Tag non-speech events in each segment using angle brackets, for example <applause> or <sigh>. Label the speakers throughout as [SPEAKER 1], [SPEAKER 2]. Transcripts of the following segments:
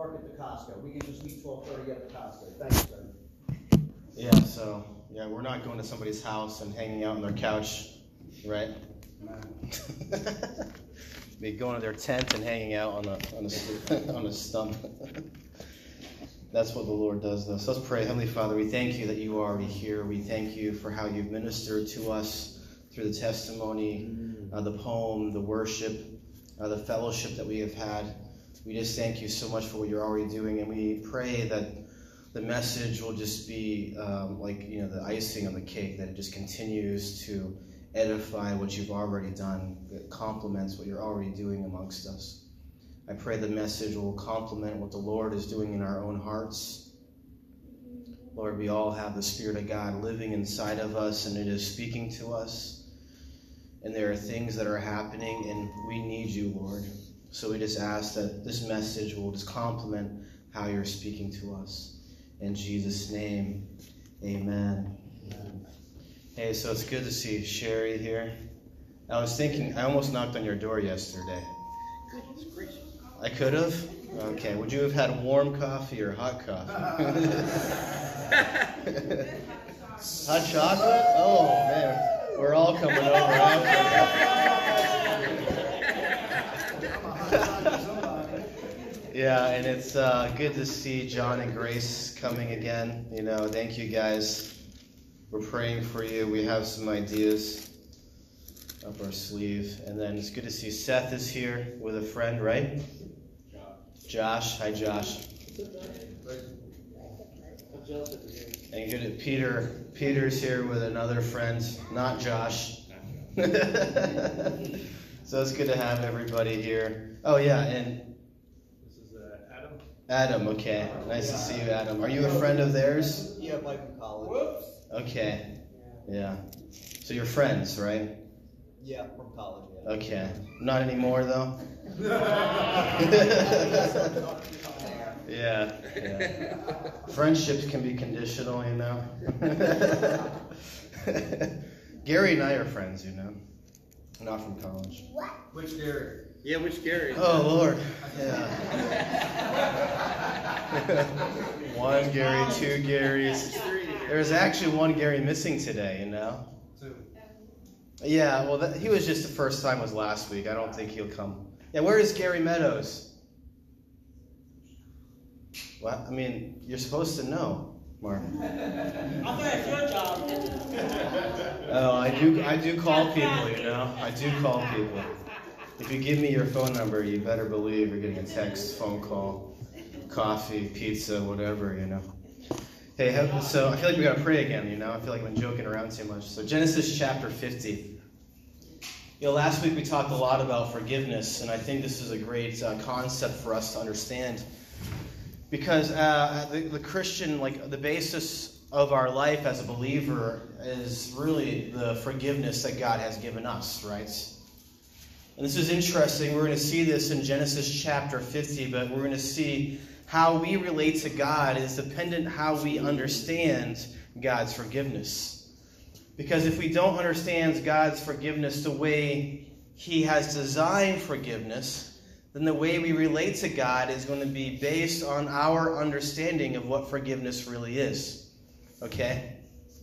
[SPEAKER 1] park at the Costco. We can just meet twelve thirty at the Costco. Sir.
[SPEAKER 2] Yeah, so, yeah, we're not going to somebody's house and hanging out on their couch, right? <laughs> Be going to their tent and hanging out on a, on a, <laughs> on a stump. That's what the Lord does, though. So let's pray. Heavenly Father, we thank you that you are already here. We thank you for how you've ministered to us through the testimony, uh, the poem, the worship, uh, the fellowship that we have had. We just thank you so much for what you're already doing, and we pray that the message will just be um, like you know the icing on the cake that it just continues to edify what you've already done that complements what you're already doing amongst us. I pray the message will complement what the lord is doing in our own hearts. Lord we all have the spirit of god living inside of us and it is speaking to us and there are things that are happening and we need you lord so we just ask that this message will just complement how you're speaking to us in Jesus' name, amen. amen. Hey, so it's good to see Sherry here. I was thinking, I almost knocked on your door yesterday. I could have? Okay. Would you have had warm coffee or hot coffee? <laughs> hot chocolate? Oh, man. We're all coming over after. Yeah, and it's uh, good to see John and Grace coming again. You know, thank you guys. We're praying for you. We have some ideas up our sleeve. And then it's good to see Seth is here with a friend, right? Josh. Hi, Josh. And good at Peter. Peter's here with another friend, not Josh. <laughs> so it's good to have everybody here. Oh, yeah, and Adam, okay. Nice to see you, Adam. Are you a friend of theirs?
[SPEAKER 1] Yeah, like in college.
[SPEAKER 3] Whoops.
[SPEAKER 2] Okay. Yeah. So you're friends, right?
[SPEAKER 1] Yeah, from college. Yeah.
[SPEAKER 2] Okay. Not anymore, though? <laughs> yeah. yeah. Friendships can be conditional, you know? <laughs> Gary and I are friends, you know? Not from college.
[SPEAKER 3] What? Which Gary? Yeah, which Gary?
[SPEAKER 2] Oh, Lord. <laughs> Yeah. <laughs> one Gary, two Garys. There's actually one Gary missing today, you know?
[SPEAKER 3] Two.
[SPEAKER 2] Yeah, well, that, he was just the first time was last week. I don't think he'll come. Yeah, where is Gary Meadows? Well, I mean, you're supposed to know, Mark. <laughs>
[SPEAKER 4] I thought it's your job.
[SPEAKER 2] Oh, I do. I do call people. You know, I do call people. If you give me your phone number, you better believe you're getting a text, phone call, coffee, pizza, whatever. You know. Hey, so I feel like we gotta pray again. You know, I feel like I've been joking around too much. So Genesis chapter 50. You know, last week we talked a lot about forgiveness, and I think this is a great uh, concept for us to understand because uh, the, the Christian, like the basis of our life as a believer, is really the forgiveness that God has given us, right? And this is interesting. We're going to see this in Genesis chapter 50, but we're going to see how we relate to God is dependent how we understand God's forgiveness. Because if we don't understand God's forgiveness the way He has designed forgiveness, then the way we relate to God is going to be based on our understanding of what forgiveness really is. Okay?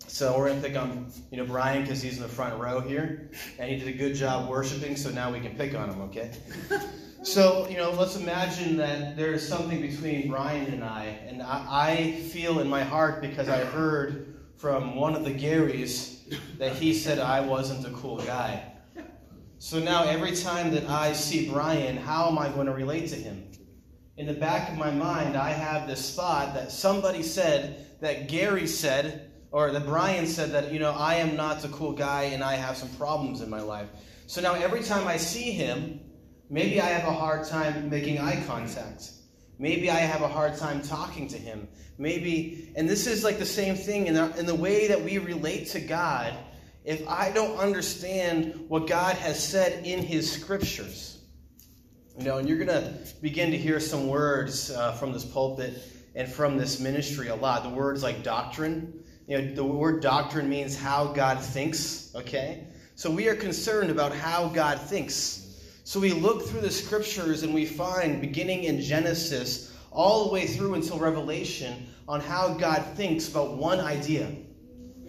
[SPEAKER 2] So we're going to pick on, you know, Brian because he's in the front row here, and he did a good job worshiping, so now we can pick on him, okay? <laughs> So, you know, let's imagine that there is something between Brian and I, and I, I feel in my heart because I heard from one of the Garys that he said I wasn't a cool guy. So now every time that I see Brian, how am I going to relate to him? In the back of my mind, I have this thought that somebody said that Gary said, or that Brian said that, you know, I am not the cool guy and I have some problems in my life. So now every time I see him, maybe I have a hard time making eye contact. Maybe I have a hard time talking to him. Maybe, and this is like the same thing in the, in the way that we relate to God if I don't understand what God has said in His scriptures. You know, and you're going to begin to hear some words uh, from this pulpit and from this ministry a lot. The words like doctrine. You know, the word doctrine means how God thinks, okay? So we are concerned about how God thinks. So we look through the scriptures and we find, beginning in Genesis, all the way through until Revelation on how God thinks about one idea.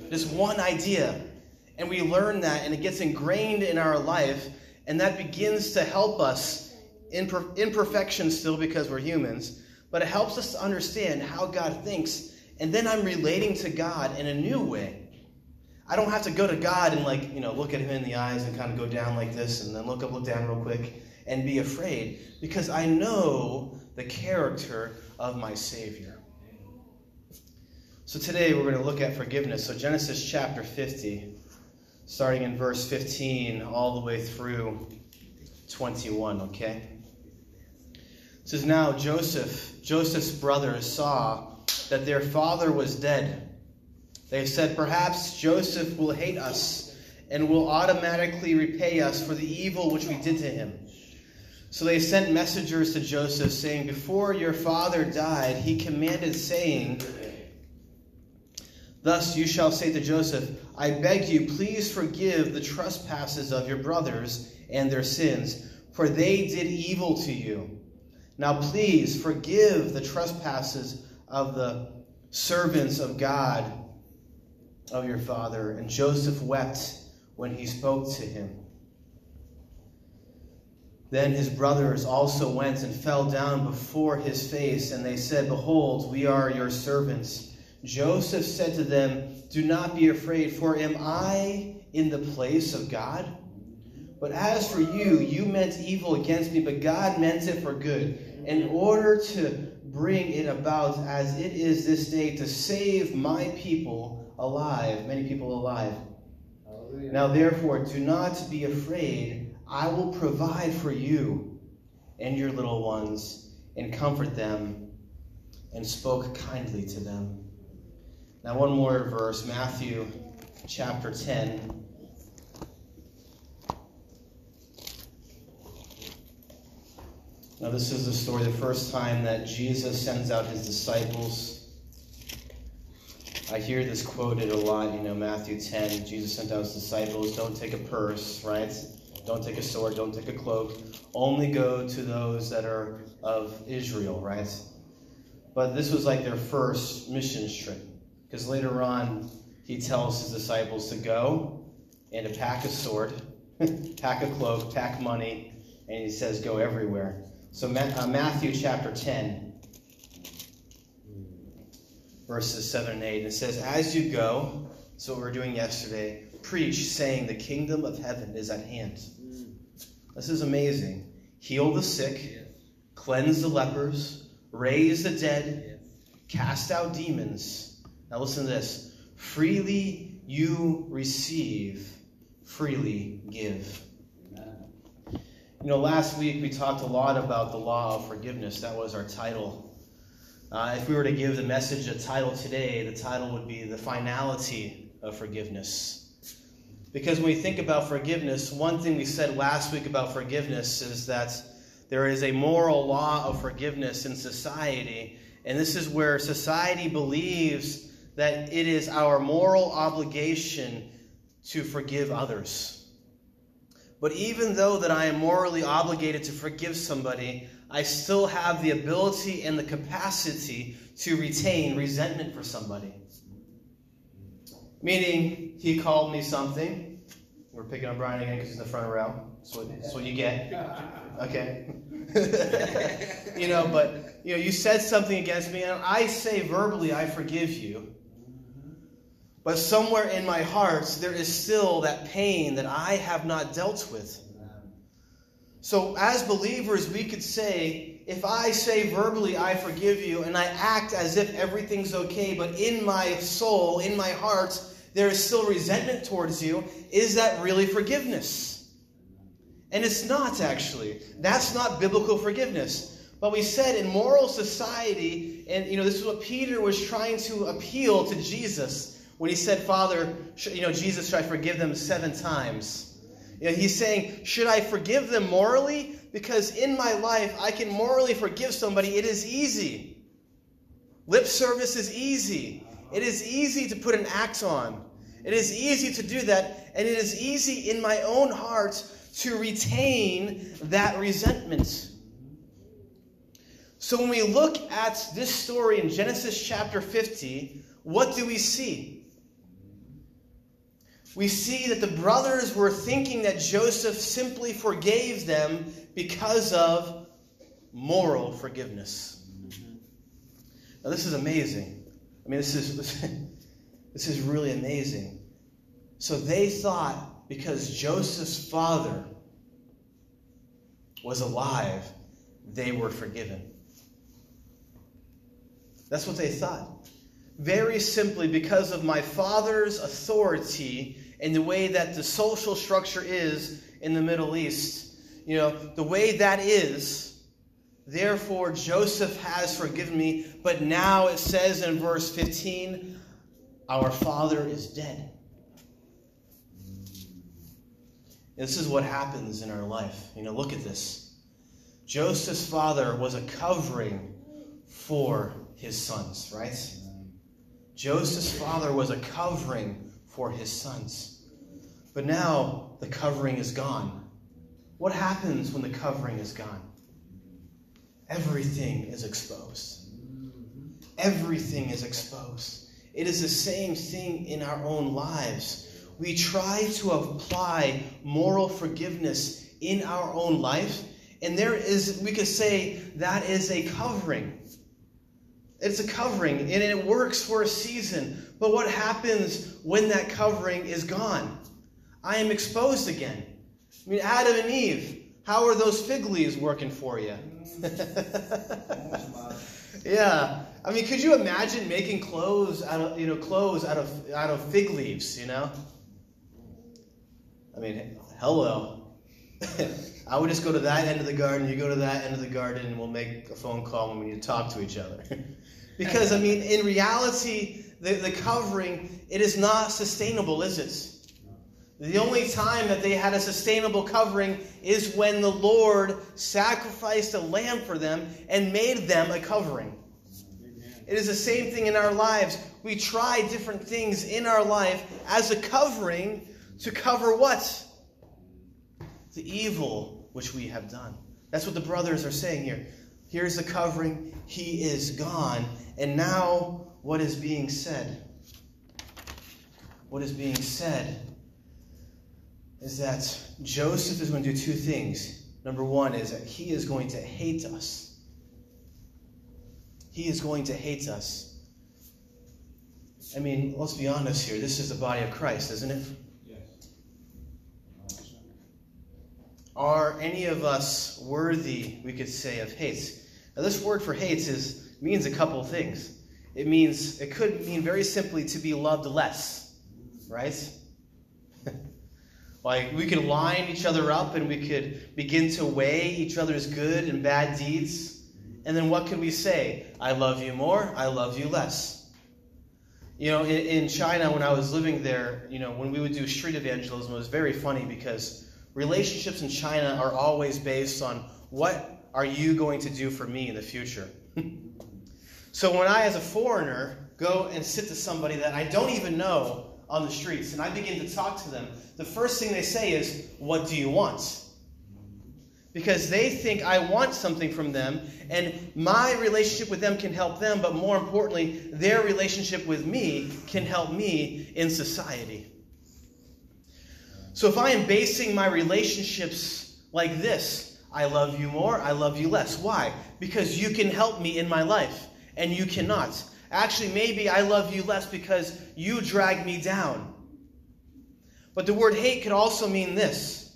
[SPEAKER 2] Just one idea. And we learn that, and it gets ingrained in our life, and that begins to help us, in imperfection still because we're humans, but it helps us to understand how God thinks. And then I'm relating to God in a new way. I don't have to go to God and, like, you know, look at Him in the eyes and kind of go down like this and then look up, look down real quick and be afraid because I know the character of my Savior. So today we're going to look at forgiveness. So, Genesis chapter 50, starting in verse 15 all the way through 21, okay? It says, Now Joseph, Joseph's brothers saw that their father was dead. They said, Perhaps Joseph will hate us and will automatically repay us for the evil which we did to him. So they sent messengers to Joseph, saying, Before your father died, he commanded, saying, Thus you shall say to Joseph, I beg you, please forgive the trespasses of your brothers and their sins, for they did evil to you. Now please forgive the trespasses of the servants of God of your father. And Joseph wept when he spoke to him. Then his brothers also went and fell down before his face, and they said, Behold, we are your servants. Joseph said to them, Do not be afraid, for am I in the place of God? But as for you, you meant evil against me, but God meant it for good, in order to bring it about as it is this day to save my people alive, many people alive. Hallelujah. Now therefore, do not be afraid. I will provide for you and your little ones and comfort them and spoke kindly to them. Now, one more verse Matthew chapter 10. Now, this is the story, the first time that Jesus sends out his disciples. I hear this quoted a lot, you know, Matthew 10. Jesus sent out his disciples, don't take a purse, right? Don't take a sword, don't take a cloak. Only go to those that are of Israel, right? But this was like their first mission trip. Because later on, he tells his disciples to go and to pack a sword, <laughs> pack a cloak, pack money, and he says, go everywhere. So, uh, Matthew chapter 10, verses 7 and 8, And it says, As you go, so what we were doing yesterday, preach, saying, The kingdom of heaven is at hand. This is amazing. Heal the sick, cleanse the lepers, raise the dead, cast out demons. Now listen to this. Freely you receive, freely give. You know, last week we talked a lot about the law of forgiveness. That was our title. Uh, if we were to give the message a title today, the title would be The Finality of Forgiveness. Because when we think about forgiveness, one thing we said last week about forgiveness is that there is a moral law of forgiveness in society. And this is where society believes that it is our moral obligation to forgive others. But even though that I am morally obligated to forgive somebody, I still have the ability and the capacity to retain resentment for somebody. Meaning, he called me something. We're picking on Brian again because he's in the front row. That's what, that's what you get. Okay. <laughs> you know, but you know, you said something against me, and I say verbally, I forgive you. But somewhere in my heart, there is still that pain that I have not dealt with. So, as believers, we could say, if I say verbally, I forgive you, and I act as if everything's okay, but in my soul, in my heart, there is still resentment towards you, is that really forgiveness? And it's not actually. That's not biblical forgiveness. But we said in moral society, and you know, this is what Peter was trying to appeal to Jesus when he said, Father, you know, Jesus, should I forgive them seven times? You know, he's saying, Should I forgive them morally? Because in my life, I can morally forgive somebody. It is easy. Lip service is easy. It is easy to put an act on. It is easy to do that, and it is easy in my own heart to retain that resentment. So when we look at this story in Genesis chapter 50, what do we see? We see that the brothers were thinking that Joseph simply forgave them because of moral forgiveness. Now, this is amazing. I mean, this is, <laughs> this is really amazing. So they thought because Joseph's father was alive, they were forgiven. That's what they thought. Very simply, because of my father's authority and the way that the social structure is in the Middle East, you know, the way that is, therefore Joseph has forgiven me. But now it says in verse 15, our father is dead. This is what happens in our life. You know, look at this. Joseph's father was a covering for his sons, right? Joseph's father was a covering for his sons. But now the covering is gone. What happens when the covering is gone? Everything is exposed. Everything is exposed. It is the same thing in our own lives. We try to apply moral forgiveness in our own life, and there is, we could say, that is a covering. It's a covering, and it works for a season. But what happens when that covering is gone? I am exposed again. I mean, Adam and Eve, how are those fig leaves working for you? <laughs> yeah. I mean, could you imagine making clothes out of, you know, clothes out of out of fig leaves, you know? I mean, hello. <laughs> I would just go to that end of the garden, you go to that end of the garden, and we'll make a phone call when we need to talk to each other. <laughs> because, I mean, in reality, the, the covering, it is not sustainable, is it? The only time that they had a sustainable covering is when the Lord sacrificed a lamb for them and made them a covering. It is the same thing in our lives. We try different things in our life as a covering to cover what? The evil which we have done. That's what the brothers are saying here. Here's the covering, he is gone. And now, what is being said? What is being said is that Joseph is going to do two things. Number one is that he is going to hate us. He is going to hate us. I mean, let's be honest here. This is the body of Christ, isn't it? Are any of us worthy, we could say, of hate? Now, this word for hate is means a couple things. It means it could mean very simply to be loved less, right? <laughs> like we could line each other up and we could begin to weigh each other's good and bad deeds. And then what could we say? I love you more, I love you less. You know, in, in China, when I was living there, you know, when we would do street evangelism, it was very funny because relationships in China are always based on what are you going to do for me in the future? <laughs> so when I, as a foreigner, go and sit to somebody that I don't even know on the streets and I begin to talk to them, the first thing they say is, What do you want? Because they think I want something from them, and my relationship with them can help them, but more importantly, their relationship with me can help me in society. So if I am basing my relationships like this, I love you more, I love you less. Why? Because you can help me in my life, and you cannot. Actually, maybe I love you less because you drag me down. But the word hate could also mean this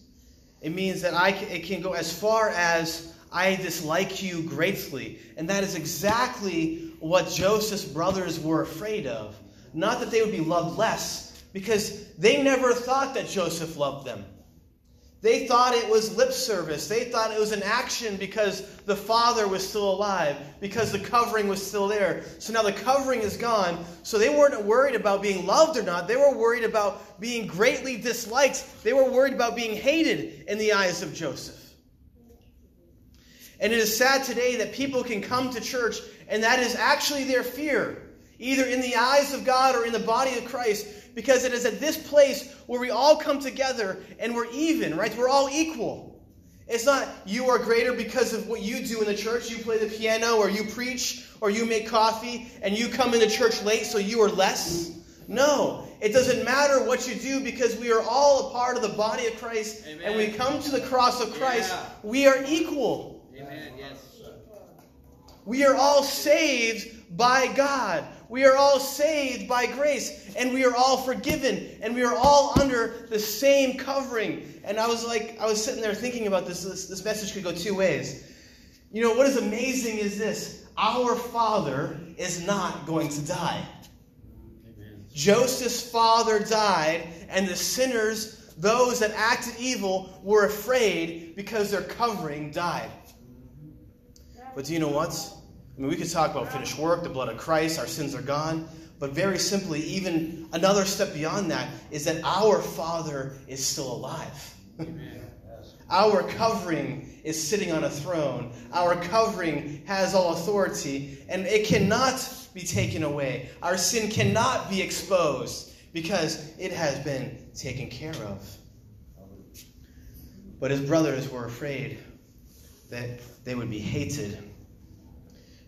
[SPEAKER 2] it means that I, it can go as far as I dislike you greatly. And that is exactly what Joseph's brothers were afraid of. Not that they would be loved less, because they never thought that Joseph loved them. They thought it was lip service. They thought it was an action because the father was still alive, because the covering was still there. So now the covering is gone. So they weren't worried about being loved or not. They were worried about being greatly disliked. They were worried about being hated in the eyes of Joseph. And it is sad today that people can come to church and that is actually their fear, either in the eyes of God or in the body of Christ because it is at this place where we all come together and we're even, right? We're all equal. It's not you are greater because of what you do in the church. You play the piano or you preach or you make coffee and you come into church late so you are less. No, it doesn't matter what you do because we are all a part of the body of Christ
[SPEAKER 3] Amen.
[SPEAKER 2] and we come to the cross of Christ.
[SPEAKER 3] Yeah.
[SPEAKER 2] We are equal.
[SPEAKER 3] Amen. Yes.
[SPEAKER 2] We are all saved by God. We are all saved by grace. And we are all forgiven. And we are all under the same covering. And I was like, I was sitting there thinking about this. This, this message could go two ways. You know, what is amazing is this our Father is not going to die. Joseph's father died, and the sinners, those that acted evil, were afraid because their covering died. But do you know what? Mean, we could talk about finished work, the blood of Christ, our sins are gone. But very simply, even another step beyond that is that our Father is still alive. Our covering is sitting on a throne. Our covering has all authority, and it cannot be taken away. Our sin cannot be exposed because it has been taken care of. But his brothers were afraid that they would be hated.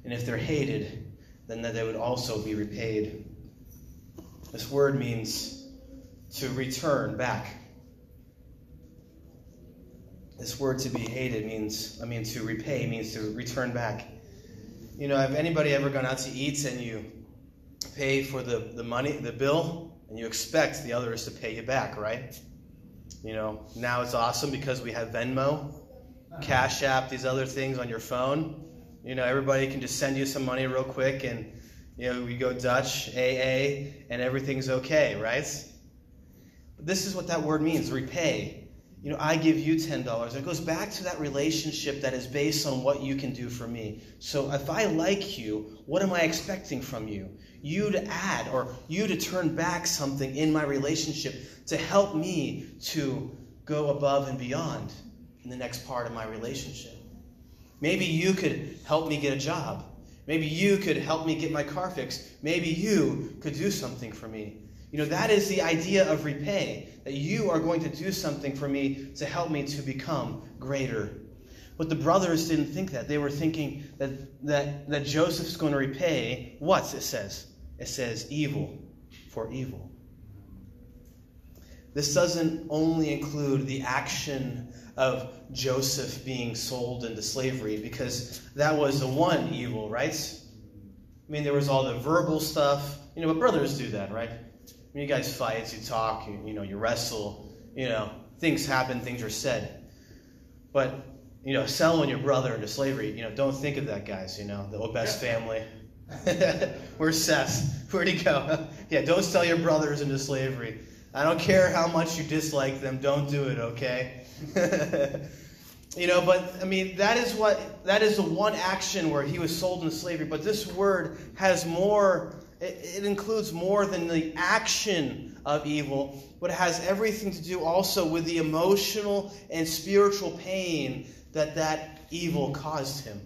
[SPEAKER 2] And if they're hated, then that they would also be repaid. This word means to return back. This word to be hated means, I mean, to repay means to return back. You know, have anybody ever gone out to eat and you pay for the, the money, the bill, and you expect the others to pay you back, right? You know, now it's awesome because we have Venmo, Cash App, these other things on your phone. You know, everybody can just send you some money real quick and, you know, we go Dutch, AA, and everything's okay, right? But this is what that word means repay you know, I give you $10. It goes back to that relationship that is based on what you can do for me. So if I like you, what am I expecting from you? You to add or you to turn back something in my relationship to help me to go above and beyond in the next part of my relationship. Maybe you could help me get a job. Maybe you could help me get my car fixed. Maybe you could do something for me. You know, that is the idea of repay, that you are going to do something for me to help me to become greater. But the brothers didn't think that. They were thinking that, that, that Joseph's going to repay what it says? It says evil for evil. This doesn't only include the action of Joseph being sold into slavery, because that was the one evil, right? I mean, there was all the verbal stuff. You know, but brothers do that, right? When you guys fight, you talk, you, you know, you wrestle, you know, things happen, things are said. But, you know, selling your brother into slavery, you know, don't think of that, guys, you know, the best family. <laughs> Where's Seth? Where'd he go? <laughs> yeah, don't sell your brothers into slavery. I don't care how much you dislike them, don't do it, okay? <laughs> you know, but I mean, that is what that is the one action where he was sold into slavery. But this word has more it, it includes more than the action of evil, but it has everything to do also with the emotional and spiritual pain that that evil caused him.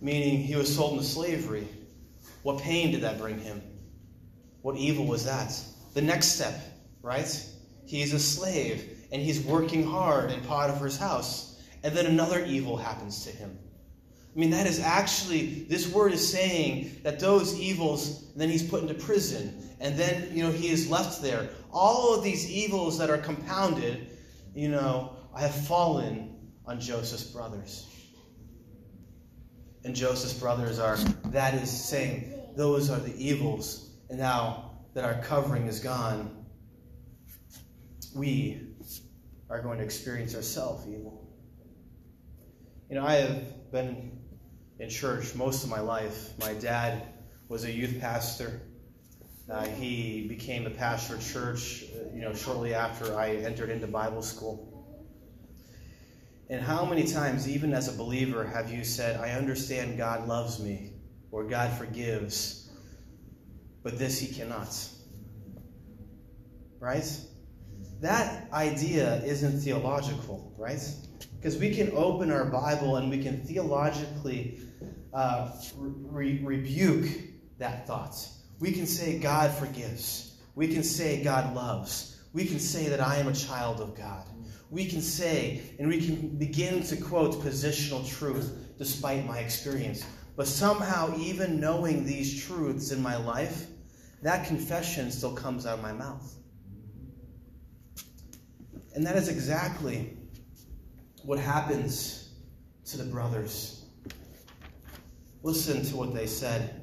[SPEAKER 2] Meaning, he was sold into slavery. What pain did that bring him? What evil was that? The next step, right? He's a slave and he's working hard in Potiphar's house. And then another evil happens to him. I mean, that is actually, this word is saying that those evils, then he's put into prison, and then, you know, he is left there. All of these evils that are compounded, you know, have fallen on Joseph's brothers. And Joseph's brothers are, that is saying, those are the evils. And now that our covering is gone, we are going to experience ourselves evil. You know, I have been in church most of my life. My dad was a youth pastor. Uh, he became a pastor at church, uh, you know, shortly after I entered into Bible school. And how many times, even as a believer, have you said, I understand God loves me or God forgives, but this he cannot? Right? That idea isn't theological, right? Because we can open our Bible and we can theologically uh, re- rebuke that thought. We can say God forgives. We can say God loves. we can say that I am a child of God. We can say and we can begin to quote positional truth despite my experience. But somehow, even knowing these truths in my life, that confession still comes out of my mouth. And that is exactly what happens to the brothers. Listen to what they said.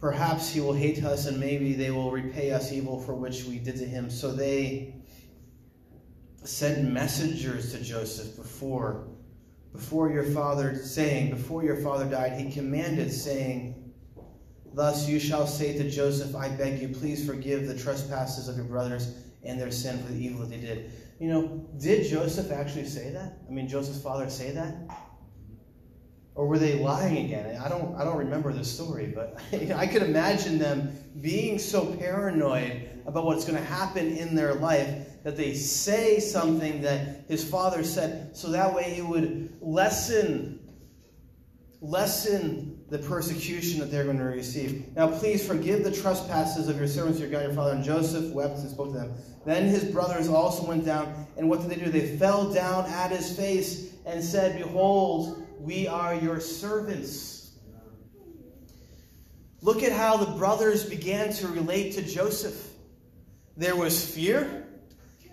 [SPEAKER 2] Perhaps he will hate us, and maybe they will repay us evil for which we did to him. So they sent messengers to Joseph before, before your father, saying, Before your father died, he commanded, saying, Thus you shall say to Joseph, I beg you, please forgive the trespasses of your brothers and their sin for the evil that they did. You know, did Joseph actually say that? I mean, Joseph's father say that? Or were they lying again? I don't, I don't remember the story, but <laughs> I could imagine them being so paranoid about what's going to happen in their life that they say something that his father said, so that way it would lessen, lessen the persecution that they're going to receive. Now, please forgive the trespasses of your servants, your God, your father. And Joseph wept and spoke to them. Then his brothers also went down, and what did they do? They fell down at his face and said, Behold, we are your servants. Look at how the brothers began to relate to Joseph. There was fear,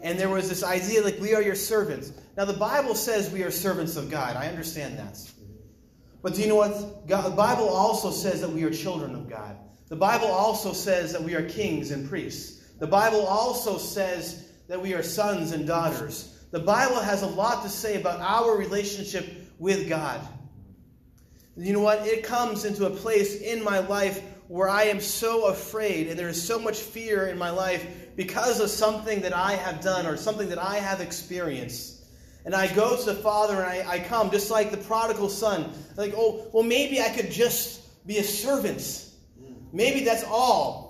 [SPEAKER 2] and there was this idea like, we are your servants. Now, the Bible says we are servants of God. I understand that. But do you know what? God, the Bible also says that we are children of God. The Bible also says that we are kings and priests. The Bible also says that we are sons and daughters. The Bible has a lot to say about our relationship with God. You know what? It comes into a place in my life where I am so afraid and there is so much fear in my life because of something that I have done or something that I have experienced. And I go to the Father and I, I come just like the prodigal son. Like, oh, well, maybe I could just be a servant. Maybe that's all.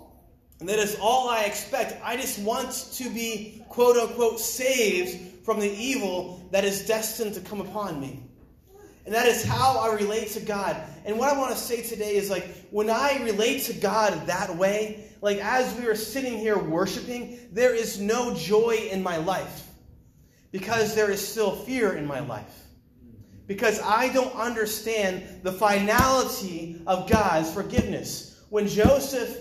[SPEAKER 2] And that is all I expect. I just want to be, quote unquote, saved from the evil that is destined to come upon me. And that is how I relate to God. And what I want to say today is like, when I relate to God that way, like as we are sitting here worshiping, there is no joy in my life because there is still fear in my life. Because I don't understand the finality of God's forgiveness. When Joseph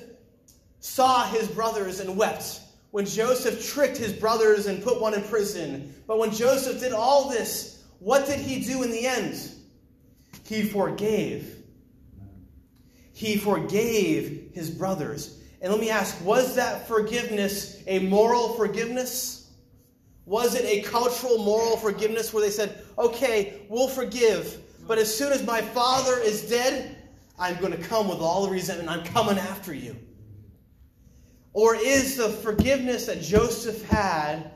[SPEAKER 2] saw his brothers and wept, when Joseph tricked his brothers and put one in prison, but when Joseph did all this, what did he do in the end? He forgave. He forgave his brothers. And let me ask was that forgiveness a moral forgiveness? Was it a cultural moral forgiveness where they said, okay, we'll forgive, but as soon as my father is dead, I'm going to come with all the resentment. I'm coming after you. Or is the forgiveness that Joseph had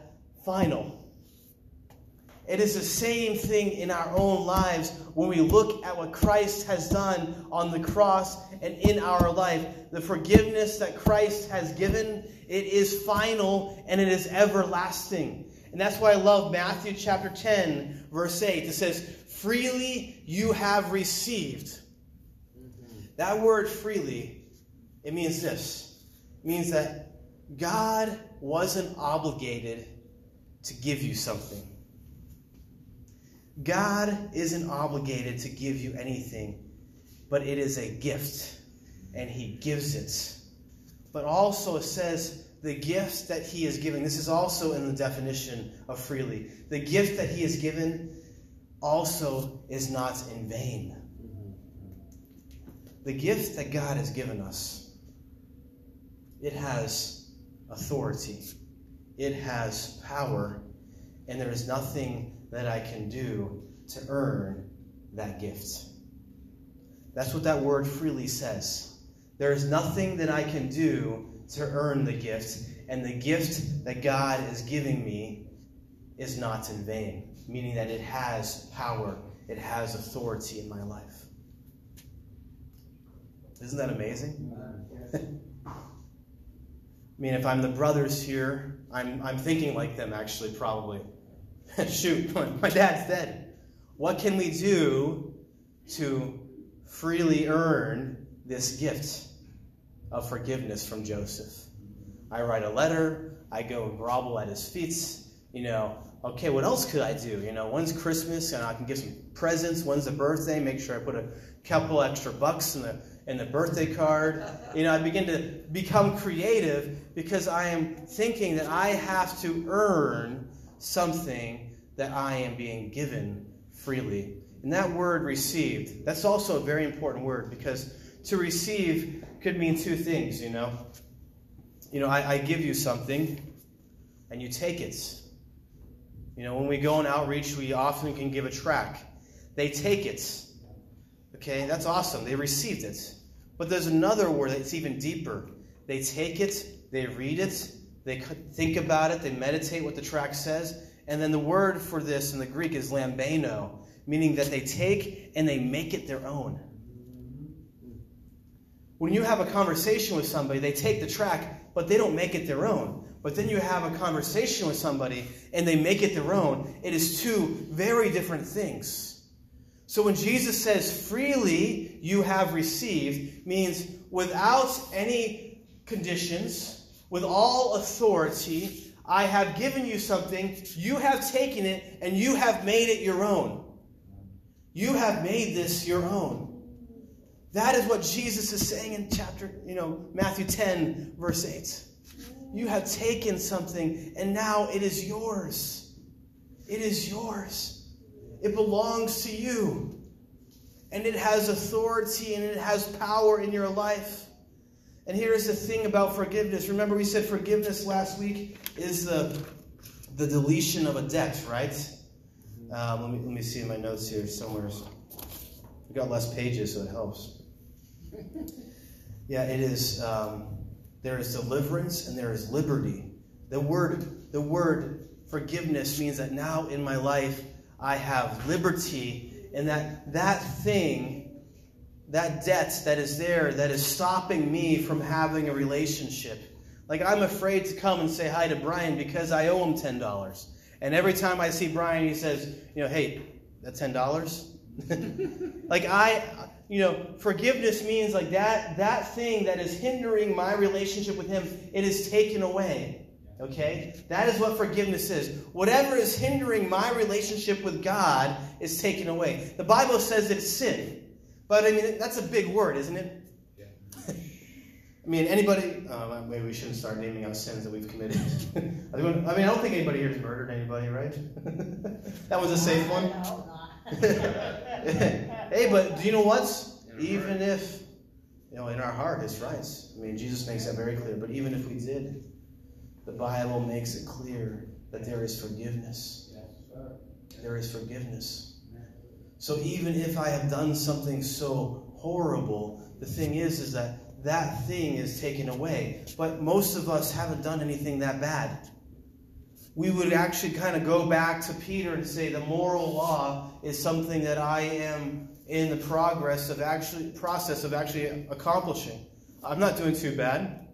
[SPEAKER 2] final? It is the same thing in our own lives when we look at what Christ has done on the cross and in our life. The forgiveness that Christ has given, it is final and it is everlasting. And that's why I love Matthew chapter 10, verse 8. It says, Freely you have received. That word freely, it means this. It means that God wasn't obligated to give you something. God isn't obligated to give you anything, but it is a gift, and He gives it. But also, it says the gift that He is giving, this is also in the definition of freely. The gift that He has given also is not in vain. The gift that God has given us, it has authority, it has power, and there is nothing that I can do to earn that gift. That's what that word freely says. There is nothing that I can do to earn the gift, and the gift that God is giving me is not in vain, meaning that it has power, it has authority in my life. Isn't that amazing? <laughs> I mean, if I'm the brothers here, I'm, I'm thinking like them, actually, probably. <laughs> Shoot, my dad's dead. What can we do to freely earn this gift of forgiveness from Joseph? I write a letter. I go grovel at his feet. You know, okay, what else could I do? You know, when's Christmas and I can give some presents. When's the birthday? Make sure I put a couple extra bucks in the in the birthday card. You know, I begin to become creative because I am thinking that I have to earn something that I am being given freely. And that word received, that's also a very important word because to receive could mean two things, you know. You know, I, I give you something and you take it. You know, when we go on outreach, we often can give a track. They take it. Okay, that's awesome. They received it. But there's another word that's even deeper. They take it, they read it, they think about it, they meditate what the track says, and then the word for this in the Greek is lambano, meaning that they take and they make it their own. When you have a conversation with somebody, they take the track, but they don't make it their own. But then you have a conversation with somebody and they make it their own. It is two very different things. So when Jesus says, freely you have received, means without any conditions, with all authority, I have given you something, you have taken it, and you have made it your own. You have made this your own. That is what Jesus is saying in chapter, you know, Matthew 10, verse 8. You have taken something and now it is yours. It is yours. It belongs to you. And it has authority and it has power in your life. And here's the thing about forgiveness. Remember, we said forgiveness last week is the, the deletion of a debt, right? Um, let, me, let me see in my notes here somewhere. We got less pages, so it helps. Yeah, it is. Um, there is deliverance and there is liberty. The word, the word forgiveness means that now in my life I have liberty, and that that thing, that debt that is there, that is stopping me from having a relationship. Like I'm afraid to come and say hi to Brian because I owe him ten dollars. And every time I see Brian, he says, you know, hey, that ten dollars. <laughs> like I you know, forgiveness means like that that thing that is hindering my relationship with him, it is taken away. Okay? That is what forgiveness is. Whatever is hindering my relationship with God is taken away. The Bible says it's sin. But I mean, that's a big word, isn't it? Yeah. <laughs> I mean, anybody, uh, maybe we shouldn't start naming out sins that we've committed. <laughs> I mean, I don't think anybody here has murdered anybody, right? <laughs> that was a safe one. hey, but do you know what? Even if, you know, in our heart it's right. I mean, Jesus makes that very clear. But even if we did, the Bible makes it clear that there is forgiveness. There is forgiveness. So even if I have done something so horrible, the thing is, is that that thing is taken away. But most of us haven't done anything that bad we would actually kind of go back to Peter and say the moral law is something that I am in the progress of actually process of actually accomplishing. I'm not doing too bad.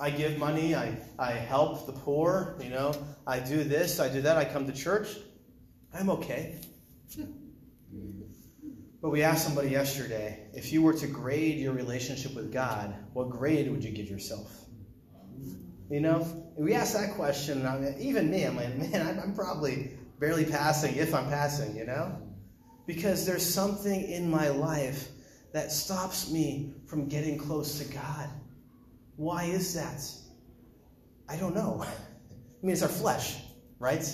[SPEAKER 2] I give money, I, I help the poor, you know, I do this, I do that, I come to church. I'm okay. But we asked somebody yesterday if you were to grade your relationship with God, what grade would you give yourself? You know, we asked that question. I mean, even me, I'm like, man, I'm probably barely passing if I'm passing. You know, because there's something in my life that stops me from getting close to God. Why is that? I don't know. <laughs> I mean, it's our flesh, right?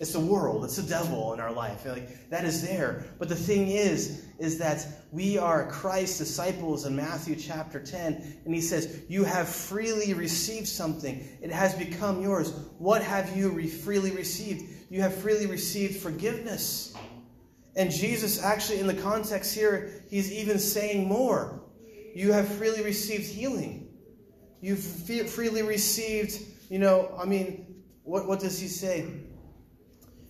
[SPEAKER 2] It's the world. It's the devil in our life. Like that is there. But the thing is, is that we are Christ's disciples in Matthew chapter 10, and he says, You have freely received something. It has become yours. What have you re- freely received? You have freely received forgiveness. And Jesus, actually, in the context here, he's even saying more. You have freely received healing. You've freely received, you know, I mean, what, what does he say?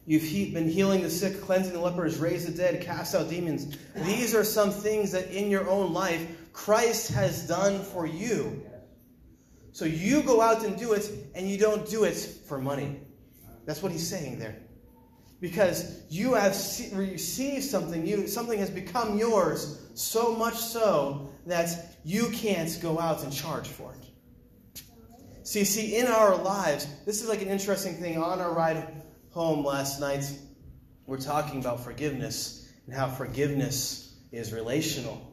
[SPEAKER 2] You've been healing the sick, cleansing the lepers, raised the dead, cast out demons. These are some things that in your own life Christ has done for you. So you go out and do it, and you don't do it for money. That's what he's saying there. Because you have received something, you, something has become yours so much so that you can't go out and charge for it. See, see, in our lives, this is like an interesting thing. On our ride last night, we're talking about forgiveness and how forgiveness is relational.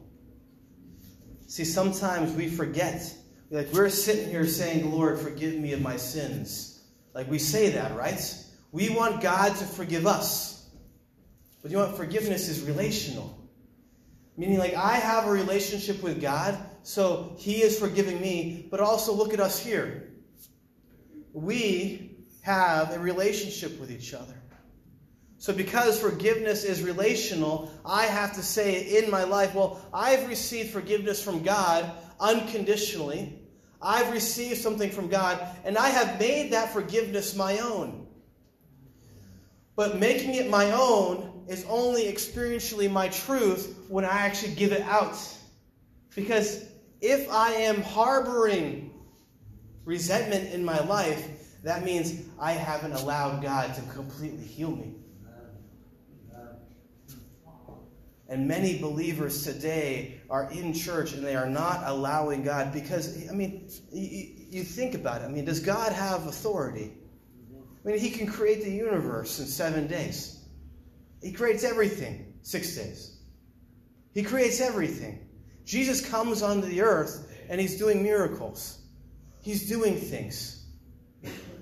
[SPEAKER 2] See, sometimes we forget. Like we're sitting here saying, Lord, forgive me of my sins. Like we say that, right? We want God to forgive us. But you know? Forgiveness is relational. Meaning, like, I have a relationship with God, so He is forgiving me, but also look at us here. We have a relationship with each other. So, because forgiveness is relational, I have to say in my life, well, I've received forgiveness from God unconditionally. I've received something from God, and I have made that forgiveness my own. But making it my own is only experientially my truth when I actually give it out. Because if I am harboring resentment in my life, that means I haven't allowed God to completely heal me. And many believers today are in church and they are not allowing God because, I mean, you, you think about it. I mean, does God have authority? I mean, He can create the universe in seven days. He creates everything six days. He creates everything. Jesus comes onto the earth and He's doing miracles, He's doing things.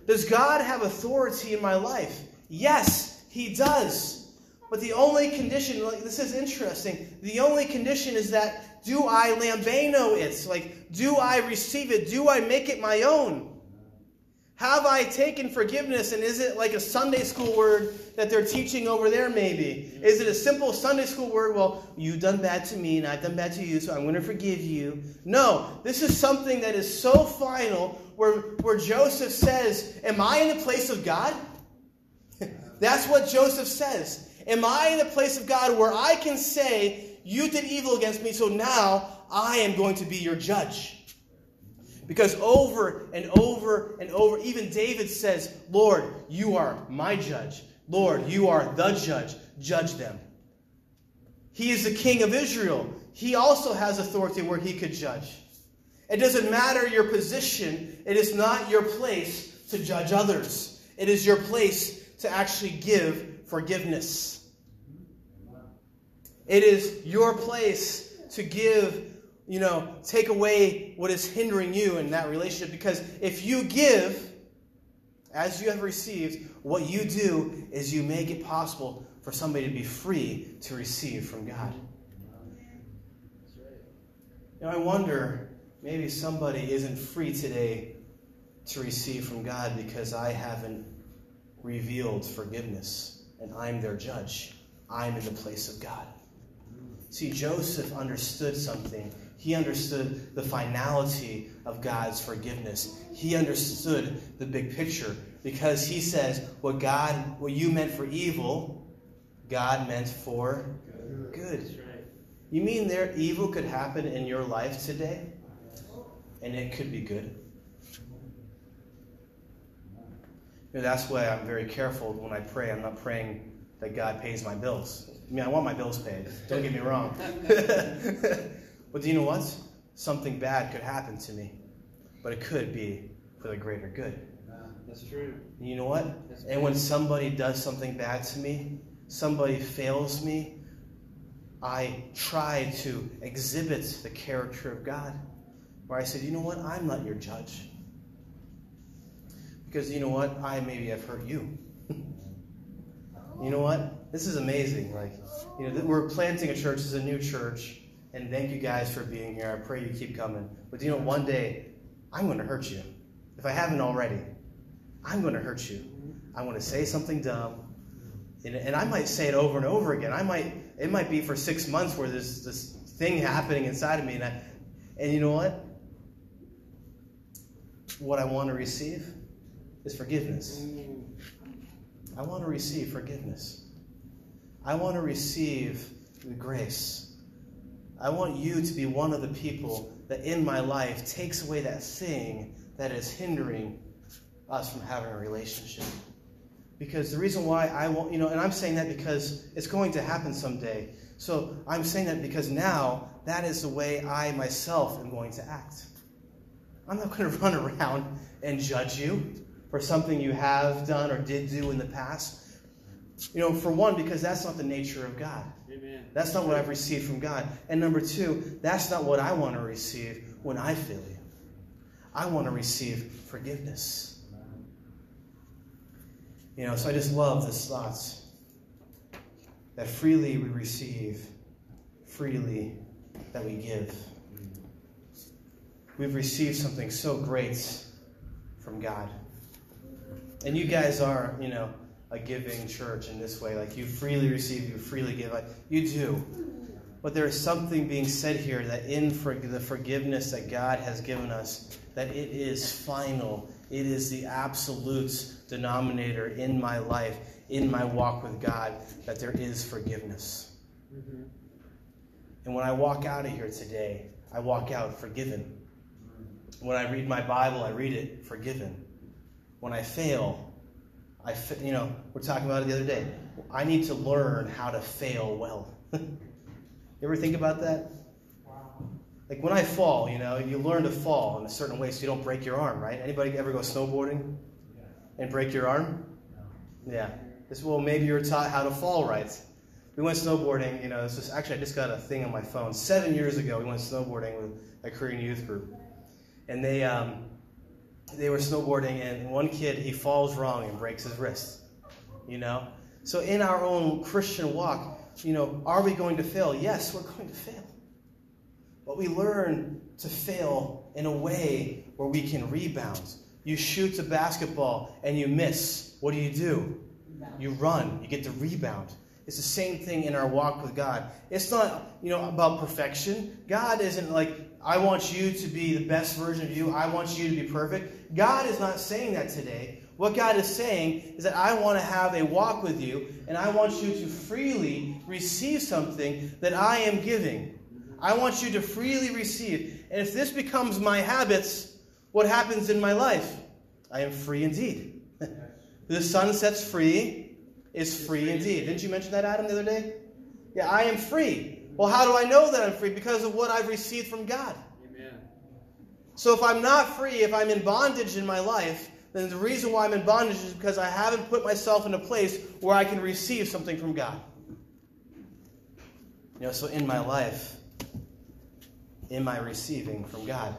[SPEAKER 2] Does God have authority in my life? Yes, He does. But the only condition, like, this is interesting, the only condition is that do I lambano it? Like, do I receive it? Do I make it my own? Have I taken forgiveness and is it like a Sunday school word that they're teaching over there, maybe? Is it a simple Sunday school word? Well, you've done bad to me and I've done bad to you, so I'm going to forgive you. No, this is something that is so final where, where Joseph says, Am I in the place of God? <laughs> That's what Joseph says. Am I in the place of God where I can say, You did evil against me, so now I am going to be your judge? Because over and over and over, even David says, Lord, you are my judge. Lord, you are the judge. Judge them. He is the king of Israel. He also has authority where he could judge. It doesn't matter your position, it is not your place to judge others. It is your place to actually give forgiveness. It is your place to give you know, take away what is hindering you in that relationship. Because if you give as you have received, what you do is you make it possible for somebody to be free to receive from God. Know, I wonder maybe somebody isn't free today to receive from God because I haven't revealed forgiveness and I'm their judge. I'm in the place of God. See, Joseph understood something he understood the finality of God's forgiveness. He understood the big picture because he says, what God, what you meant for evil, God meant for good. You mean there evil could happen in your life today? And it could be good. That's why I'm very careful when I pray. I'm not praying that God pays my bills. I mean, I want my bills paid. Don't get me wrong. <laughs> But do you know what? Something bad could happen to me, but it could be for the greater good.
[SPEAKER 5] That's true.
[SPEAKER 2] You know what? And when somebody does something bad to me, somebody fails me, I try to exhibit the character of God. Where I said, you know what? I'm not your judge. Because you know what? I maybe have hurt you. <laughs> you know what? This is amazing. Like, you know, we're planting a church. This is a new church. And thank you guys for being here. I pray you keep coming. But you know, one day, I'm going to hurt you. If I haven't already, I'm going to hurt you. I'm going to say something dumb. And, and I might say it over and over again. I might, it might be for six months where there's this thing happening inside of me. And, I, and you know what? What I want to receive is forgiveness. I want to receive forgiveness. I want to receive the grace. I want you to be one of the people that in my life takes away that thing that is hindering us from having a relationship. Because the reason why I want, you know, and I'm saying that because it's going to happen someday. So I'm saying that because now that is the way I myself am going to act. I'm not <laughs> going to run around and judge you for something you have done or did do in the past. You know, for one, because that's not the nature of God.
[SPEAKER 5] Amen.
[SPEAKER 2] That's not what I've received from God. And number two, that's not what I want to receive when I fail you. I want to receive forgiveness. You know, so I just love this thoughts that freely we receive, freely that we give. We've received something so great from God. And you guys are, you know, a giving church in this way. Like you freely receive, you freely give. Like you do. But there is something being said here that in for the forgiveness that God has given us, that it is final. It is the absolute denominator in my life, in my walk with God, that there is forgiveness.
[SPEAKER 5] Mm-hmm.
[SPEAKER 2] And when I walk out of here today, I walk out forgiven. When I read my Bible, I read it forgiven. When I fail, I, fa- you know, we're talking about it the other day. I need to learn how to fail well. <laughs> you ever think about that? Like when I fall, you know, you learn to fall in a certain way so you don't break your arm, right? Anybody ever go snowboarding and break your arm? Yeah. This well, maybe you're taught how to fall right. We went snowboarding, you know, this was actually I just got a thing on my phone. Seven years ago we went snowboarding with a Korean youth group. And they um, they were snowboarding and one kid he falls wrong and breaks his wrist. You know? So in our own Christian walk, you know, are we going to fail? Yes, we're going to fail. But we learn to fail in a way where we can rebound. You shoot a basketball and you miss. What do you do? You run. You get the rebound. It's the same thing in our walk with God. It's not, you know, about perfection. God isn't like, I want you to be the best version of you. I want you to be perfect. God is not saying that today. What God is saying is that I want to have a walk with you, and I want you to freely receive something that I am giving. I want you to freely receive. And if this becomes my habits, what happens in my life? I am free indeed. <laughs> the son sets free is free indeed. Didn't you mention that, Adam, the other day? Yeah, I am free. Well, how do I know that I'm free? Because of what I've received from God.
[SPEAKER 5] Amen.
[SPEAKER 2] So if I'm not free, if I'm in bondage in my life, then the reason why I'm in bondage is because I haven't put myself in a place where I can receive something from God. You know, so in my life, am I receiving from God?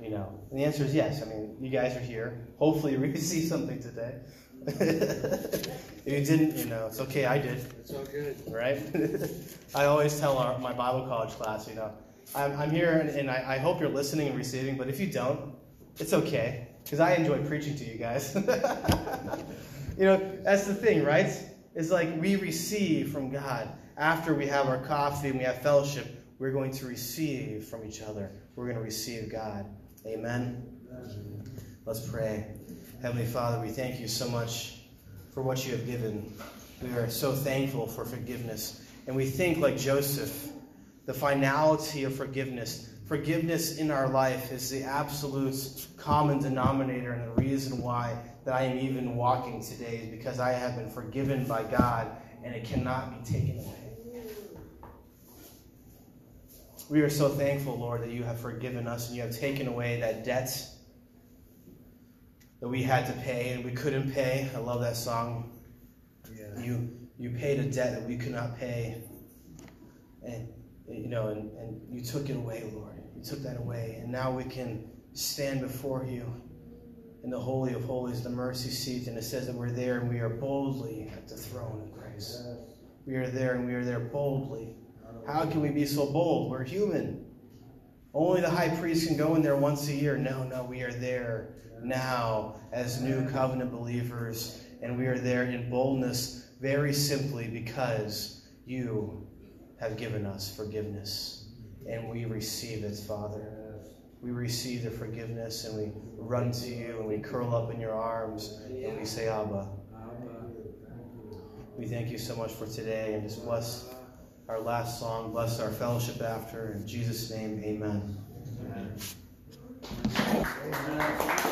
[SPEAKER 2] You know, and the answer is yes. I mean, you guys are here. Hopefully, you <laughs> receive something today. If you didn't, you know, it's okay. I did
[SPEAKER 5] It's all good.
[SPEAKER 2] right? I always tell our, my Bible college class, you know, I'm, I'm here and, and I, I hope you're listening and receiving, but if you don't, it's okay, because I enjoy preaching to you guys. <laughs> you know, that's the thing, right? It's like we receive from God. After we have our coffee and we have fellowship, we're going to receive from each other. We're going to receive God. Amen. Let's pray. Heavenly Father, we thank you so much for what you have given. We are so thankful for forgiveness. And we think, like Joseph, the finality of forgiveness. Forgiveness in our life is the absolute common denominator and the reason why that I am even walking today is because I have been forgiven by God and it cannot be taken away. We are so thankful, Lord, that you have forgiven us and you have taken away that debt that we had to pay and we couldn't pay. I love that song.
[SPEAKER 5] Yeah.
[SPEAKER 2] You you paid a debt that we could not pay. And you know, and, and you took it away, Lord. You took that away. And now we can stand before you in the Holy of Holies, the mercy seat, and it says that we're there and we are boldly at the throne of grace. We are there and we are there boldly. How can we be so bold? We're human. Only the high priest can go in there once a year. No, no, we are there now as new covenant believers, and we are there in boldness very simply because you have given us forgiveness, and we receive it, Father. We receive the forgiveness, and we run to you, and we curl up in your arms, and we say, Abba. We thank you so much for today, and just bless our last song, bless our fellowship after. In Jesus' name, amen.
[SPEAKER 5] Amen.